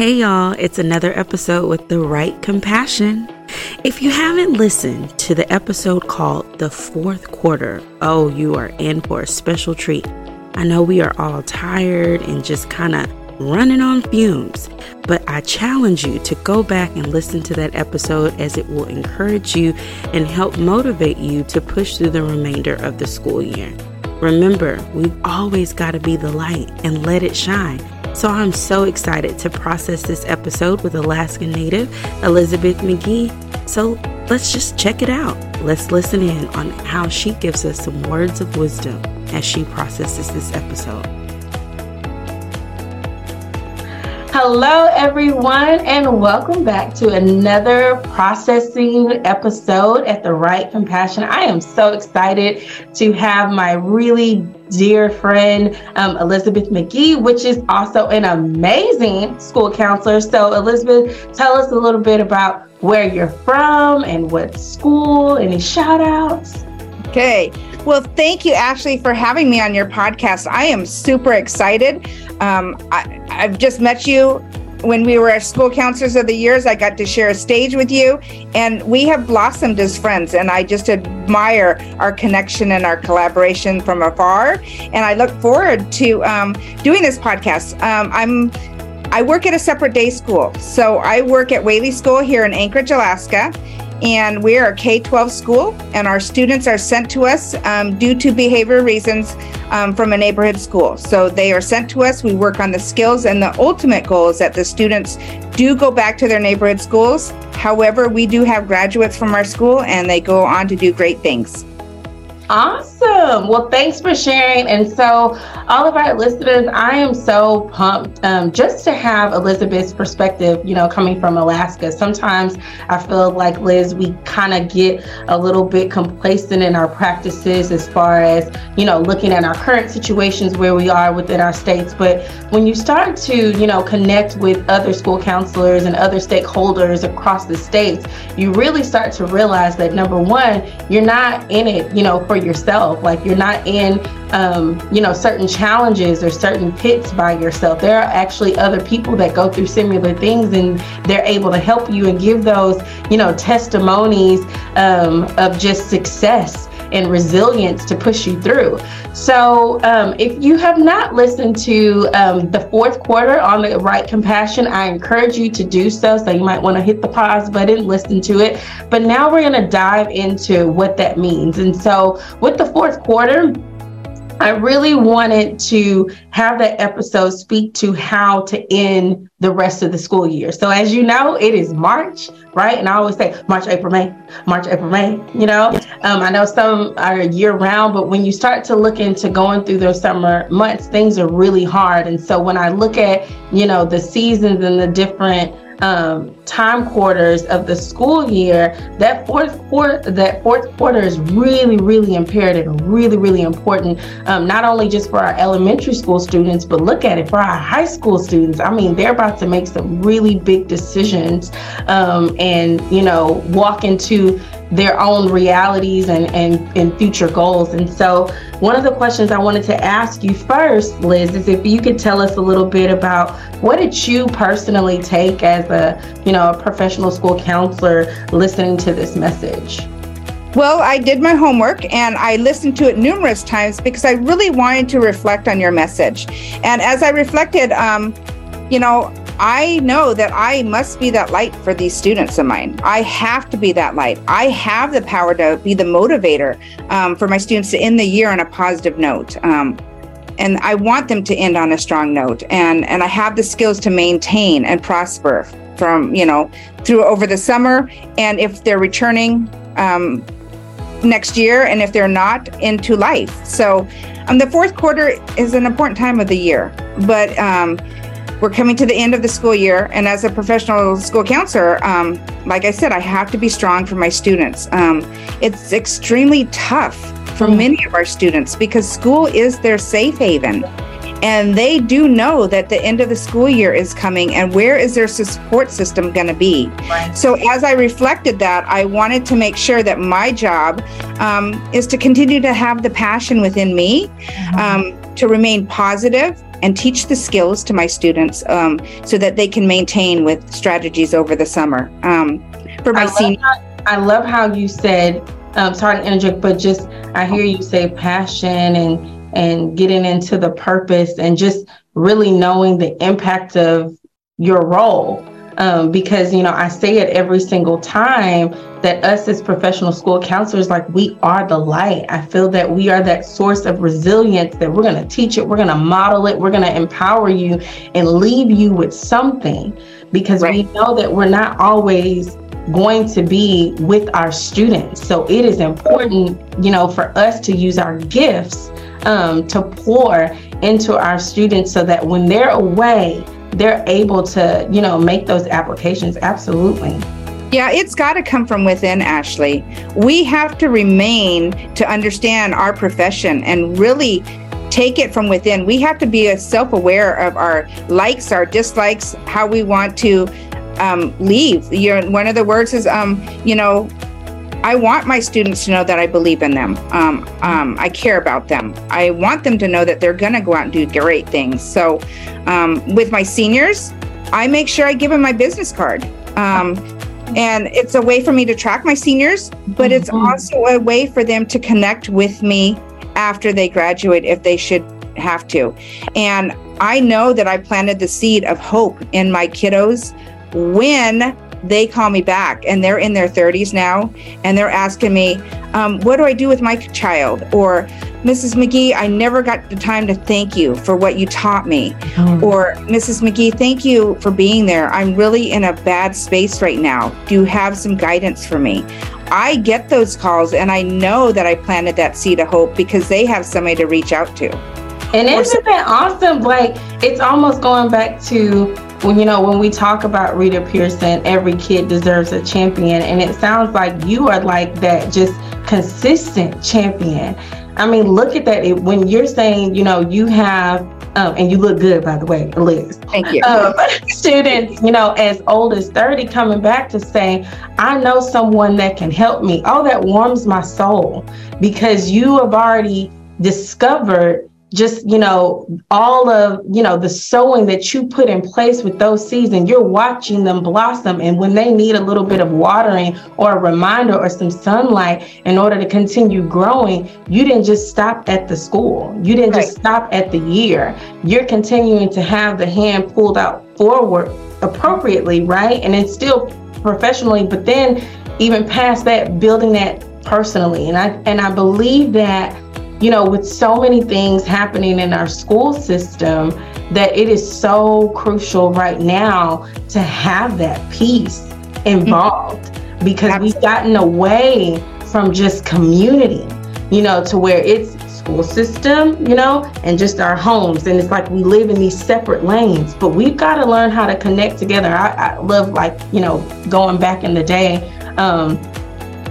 Hey y'all, it's another episode with the right compassion. If you haven't listened to the episode called The Fourth Quarter, oh, you are in for a special treat. I know we are all tired and just kind of running on fumes, but I challenge you to go back and listen to that episode as it will encourage you and help motivate you to push through the remainder of the school year. Remember, we've always got to be the light and let it shine. So I'm so excited to process this episode with Alaskan native Elizabeth McGee. So let's just check it out. Let's listen in on how she gives us some words of wisdom as she processes this episode. Hello, everyone, and welcome back to another processing episode at the Right Compassion. I am so excited to have my really dear friend um, Elizabeth McGee, which is also an amazing school counselor. So, Elizabeth, tell us a little bit about where you're from and what school, any shout outs. Okay. Well, thank you, Ashley, for having me on your podcast. I am super excited. Um, I, I've just met you when we were school counselors of the years. I got to share a stage with you, and we have blossomed as friends. And I just admire our connection and our collaboration from afar. And I look forward to um, doing this podcast. Um, I'm I work at a separate day school. So I work at Whaley School here in Anchorage, Alaska and we are a K 12 school, and our students are sent to us um, due to behavior reasons um, from a neighborhood school. So they are sent to us, we work on the skills, and the ultimate goal is that the students do go back to their neighborhood schools. However, we do have graduates from our school, and they go on to do great things. Awesome. Well, thanks for sharing. And so, all of our listeners, I am so pumped um, just to have Elizabeth's perspective, you know, coming from Alaska. Sometimes I feel like, Liz, we kind of get a little bit complacent in our practices as far as, you know, looking at our current situations where we are within our states. But when you start to, you know, connect with other school counselors and other stakeholders across the states, you really start to realize that number one, you're not in it, you know, for yourself. Like you're not in, um, you know, certain challenges or certain pits by yourself. There are actually other people that go through similar things and they're able to help you and give those, you know, testimonies um, of just success and resilience to push you through. So, um, if you have not listened to um, the fourth quarter on the right compassion, I encourage you to do so. So, you might want to hit the pause button, listen to it. But now we're going to dive into what that means. And so, with the fourth quarter, I really wanted to have that episode speak to how to end the rest of the school year. So, as you know, it is March, right? And I always say March, April, May, March, April, May. You know, um, I know some are year round, but when you start to look into going through those summer months, things are really hard. And so, when I look at, you know, the seasons and the different um, time quarters of the school year, that fourth quarter, that fourth quarter is really, really imperative really, really important. Um, not only just for our elementary school students, but look at it for our high school students. I mean, they're about to make some really big decisions, um, and you know, walk into their own realities and, and, and future goals. And so, one of the questions I wanted to ask you first, Liz, is if you could tell us a little bit about what did you personally take as a, you know, a professional school counselor listening to this message? Well, I did my homework and I listened to it numerous times because I really wanted to reflect on your message. And as I reflected, um, you know, I know that I must be that light for these students of mine. I have to be that light. I have the power to be the motivator um, for my students to end the year on a positive note. Um, and I want them to end on a strong note. And and I have the skills to maintain and prosper from you know through over the summer. And if they're returning um, next year, and if they're not, into life. So um, the fourth quarter is an important time of the year, but um, we're coming to the end of the school year, and as a professional school counselor, um, like I said, I have to be strong for my students. Um, it's extremely tough for mm. many of our students because school is their safe haven. And they do know that the end of the school year is coming, and where is their support system going to be? Right. So, as I reflected that, I wanted to make sure that my job um, is to continue to have the passion within me, mm-hmm. um, to remain positive, and teach the skills to my students um, so that they can maintain with strategies over the summer. Um, for my I senior, I love how you said. Um, sorry to interject, but just I hear you say passion and and getting into the purpose and just really knowing the impact of your role um, because you know I say it every single time that us as professional school counselors, like we are the light. I feel that we are that source of resilience. That we're going to teach it, we're going to model it, we're going to empower you, and leave you with something. Because right. we know that we're not always going to be with our students. So it is important, you know, for us to use our gifts um, to pour into our students so that when they're away, they're able to, you know, make those applications. Absolutely. Yeah, it's got to come from within, Ashley. We have to remain to understand our profession and really take it from within. We have to be self aware of our likes, our dislikes, how we want to um, leave. You're, one of the words is, um, you know, I want my students to know that I believe in them. Um, um, I care about them. I want them to know that they're going to go out and do great things. So, um, with my seniors, I make sure I give them my business card. Um, and it's a way for me to track my seniors, but it's mm-hmm. also a way for them to connect with me after they graduate if they should have to. And I know that I planted the seed of hope in my kiddos when they call me back and they're in their 30s now and they're asking me, um, What do I do with my child? Or, Mrs. McGee, I never got the time to thank you for what you taught me. Mm. Or, Mrs. McGee, thank you for being there. I'm really in a bad space right now. Do you have some guidance for me? I get those calls and I know that I planted that seed of hope because they have somebody to reach out to. And isn't that awesome? Like, it's almost going back to when you know when we talk about Rita Pierson, every kid deserves a champion, and it sounds like you are like that, just consistent champion. I mean, look at that. It, when you're saying, you know, you have, um, and you look good, by the way, Liz. Thank you. Um, students, you know, as old as 30 coming back to say, I know someone that can help me. Oh, that warms my soul because you have already discovered just you know all of you know the sowing that you put in place with those seeds and you're watching them blossom. And when they need a little bit of watering or a reminder or some sunlight in order to continue growing you didn't just stop at the school. You didn't right. just stop at the year. You're continuing to have the hand pulled out forward appropriately right? And it's still professionally but then even past that building that personally. And i and i believe that you know, with so many things happening in our school system, that it is so crucial right now to have that piece involved mm-hmm. because Absolutely. we've gotten away from just community, you know, to where it's school system, you know, and just our homes. And it's like we live in these separate lanes, but we've got to learn how to connect together. I, I love, like, you know, going back in the day. Um,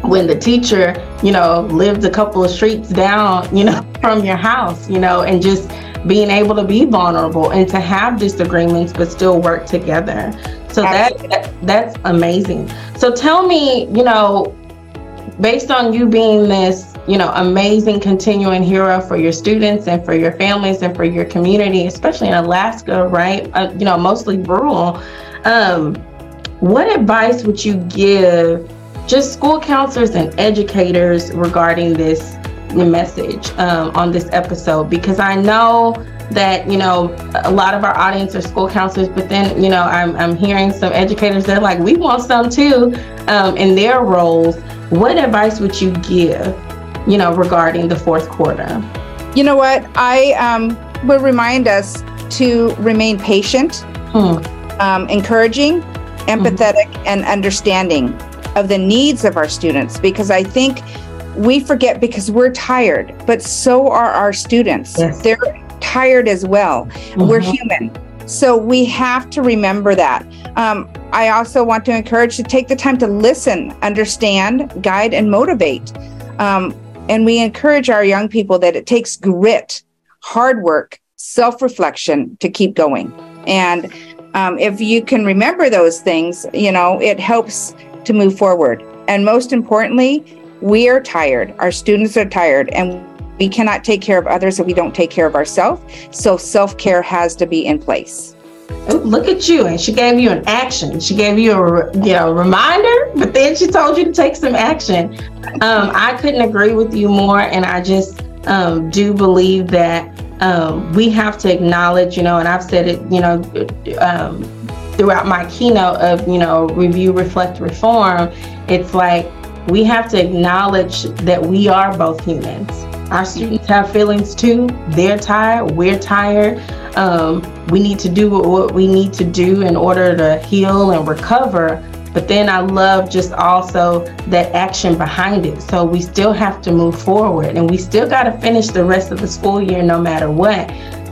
when the teacher, you know, lived a couple of streets down, you know, from your house, you know, and just being able to be vulnerable and to have disagreements but still work together. So that, that that's amazing. So tell me, you know, based on you being this, you know, amazing continuing hero for your students and for your families and for your community, especially in Alaska, right? Uh, you know, mostly rural. Um, what advice would you give just school counselors and educators regarding this message um, on this episode because I know that you know a lot of our audience are school counselors but then you know i'm, I'm hearing some educators that are like we want some too um, in their roles. What advice would you give you know regarding the fourth quarter? You know what? I um, would remind us to remain patient hmm. um, encouraging empathetic hmm and understanding of the needs of our students because I think we forget because we're tired, but so are our students. Yes. They're tired as well. Mm-hmm. We're human. So we have to remember that. Um, I also want to encourage to take the time to listen, understand, guide, and motivate. Um, and we encourage our young people that it takes grit, hard work, self reflection to keep going. And um, if you can remember those things, you know, it helps to move forward. And most importantly, we are tired. Our students are tired, and we cannot take care of others if we don't take care of ourselves. So self care has to be in place. look at you. And she gave you an action. She gave you a you know, reminder, but then she told you to take some action. Um, I couldn't agree with you more. And I just um, do believe that um, we have to acknowledge, you know, and I've said it, you know, um, throughout my keynote of, you know, review, reflect, reform. It's like we have to acknowledge that we are both humans. Our students have feelings too. They're tired. We're tired. Um, we need to do what we need to do in order to heal and recover. But then I love just also that action behind it. So we still have to move forward and we still got to finish the rest of the school year no matter what.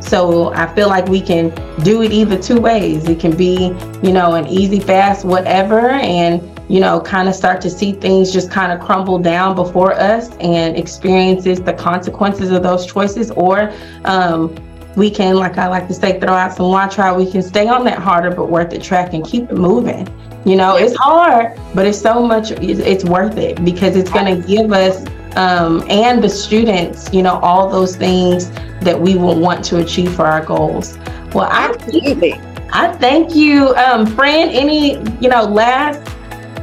So I feel like we can do it either two ways. It can be, you know, an easy, fast, whatever, and, you know, kind of start to see things just kind of crumble down before us and experiences the consequences of those choices. Or um, we can, like I like to say, throw out some watch out. We can stay on that harder but worth it track and keep it moving. You know, it's hard, but it's so much, it's worth it because it's going to give us um, and the students, you know, all those things that we will want to achieve for our goals. Well, Absolutely. I, I thank you, um, Fran. Any, you know, last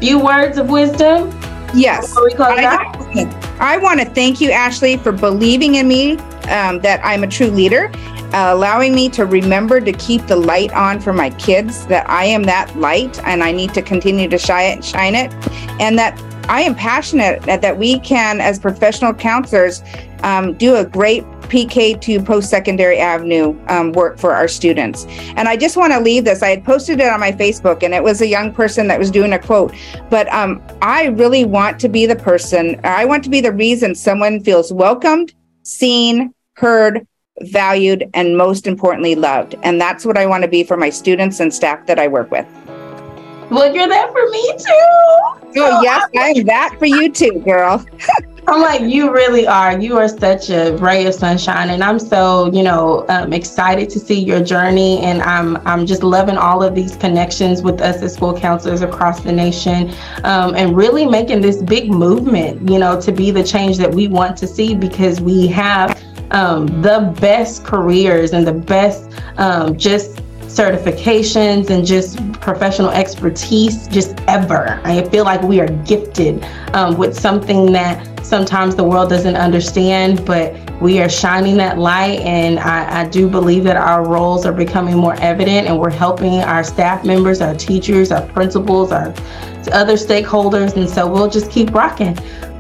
few words of wisdom? Yes. I, I want to thank you, Ashley, for believing in me um, that I'm a true leader, uh, allowing me to remember to keep the light on for my kids, that I am that light and I need to continue to shine it, shine it, and that I am passionate that we can, as professional counselors, um, do a great PK to post secondary avenue um, work for our students. And I just want to leave this. I had posted it on my Facebook, and it was a young person that was doing a quote. But um, I really want to be the person, I want to be the reason someone feels welcomed, seen, heard, valued, and most importantly, loved. And that's what I want to be for my students and staff that I work with. Well, you're that for me too. So oh, yes, I'm that for you too, girl. I'm like, you really are. You are such a ray of sunshine, and I'm so, you know, um, excited to see your journey. And I'm, I'm just loving all of these connections with us as school counselors across the nation, um, and really making this big movement, you know, to be the change that we want to see because we have um, the best careers and the best um, just certifications and just professional expertise just ever. I feel like we are gifted um, with something that sometimes the world doesn't understand, but we are shining that light. And I, I do believe that our roles are becoming more evident and we're helping our staff members, our teachers, our principals, our other stakeholders. And so we'll just keep rocking.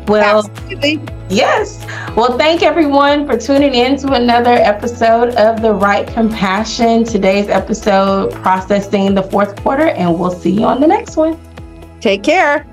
Well, Absolutely. yes. Well, thank everyone for tuning in to another episode of The Right Compassion. Today's episode, processing the fourth quarter, and we'll see you on the next one. Take care.